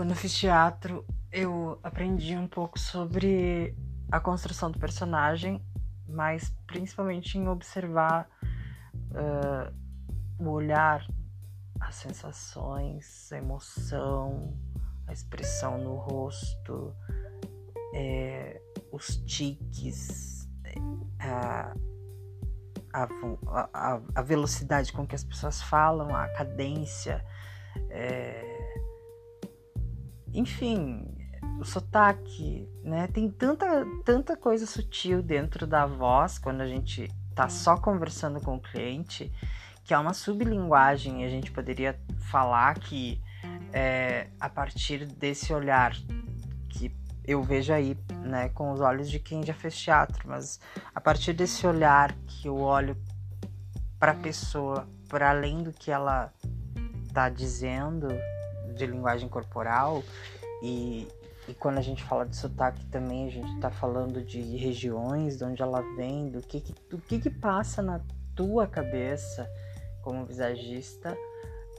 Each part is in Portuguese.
Quando fiz teatro, eu aprendi um pouco sobre a construção do personagem, mas principalmente em observar uh, o olhar, as sensações, a emoção, a expressão no rosto, é, os tiques, a, a, a, a, velocidade com que as pessoas falam, a cadência. É, enfim, o sotaque, né? Tem tanta, tanta coisa sutil dentro da voz quando a gente tá só conversando com o cliente, que é uma sublinguagem. E a gente poderia falar que é, a partir desse olhar que eu vejo aí, né, com os olhos de quem já fez teatro, mas a partir desse olhar que eu olho para a pessoa, para além do que ela tá dizendo, de linguagem corporal e, e quando a gente fala de sotaque também a gente está falando de regiões, de onde ela vem, do que, que, do que, que passa na tua cabeça como visagista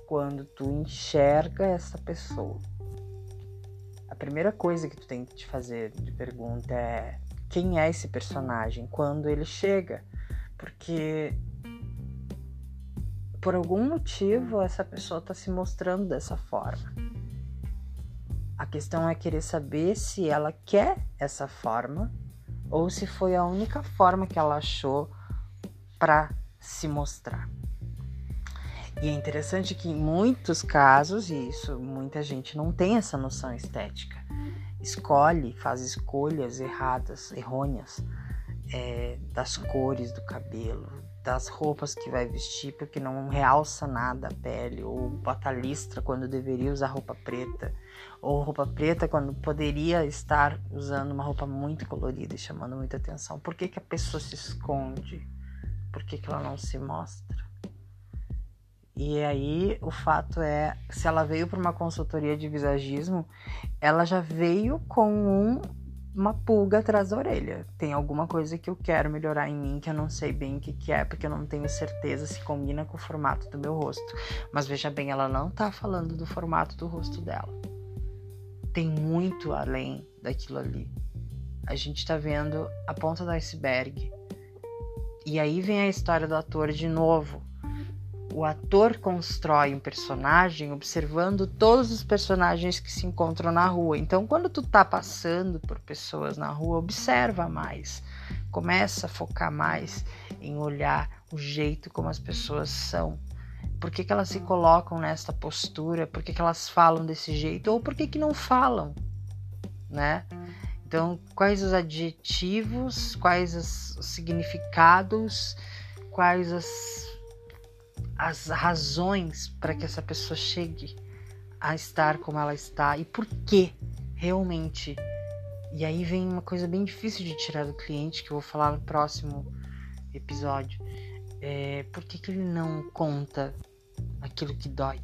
quando tu enxerga essa pessoa. A primeira coisa que tu tem que te fazer de pergunta é quem é esse personagem quando ele chega, porque por algum motivo essa pessoa está se mostrando dessa forma. A questão é querer saber se ela quer essa forma ou se foi a única forma que ela achou para se mostrar. E é interessante que em muitos casos, e isso muita gente não tem essa noção estética, escolhe, faz escolhas erradas, errôneas é, das cores do cabelo, das roupas que vai vestir, porque não realça nada a pele, ou bota listra quando deveria usar roupa preta, ou roupa preta quando poderia estar usando uma roupa muito colorida e chamando muita atenção. Por que, que a pessoa se esconde? Por que, que ela não se mostra? E aí o fato é, se ela veio para uma consultoria de visagismo, ela já veio com um uma pulga atrás da orelha. Tem alguma coisa que eu quero melhorar em mim que eu não sei bem o que, que é, porque eu não tenho certeza se combina com o formato do meu rosto. Mas veja bem, ela não tá falando do formato do rosto dela. Tem muito além daquilo ali. A gente tá vendo a ponta do iceberg. E aí vem a história do ator de novo o ator constrói um personagem observando todos os personagens que se encontram na rua. Então, quando tu tá passando por pessoas na rua, observa mais, começa a focar mais em olhar o jeito como as pessoas são. Por que, que elas se colocam nesta postura? Por que, que elas falam desse jeito? Ou por que, que não falam? Né? Então, quais os adjetivos, quais os significados, quais as as razões para que essa pessoa chegue a estar como ela está e por que realmente. E aí vem uma coisa bem difícil de tirar do cliente que eu vou falar no próximo episódio. É, por que, que ele não conta aquilo que dói?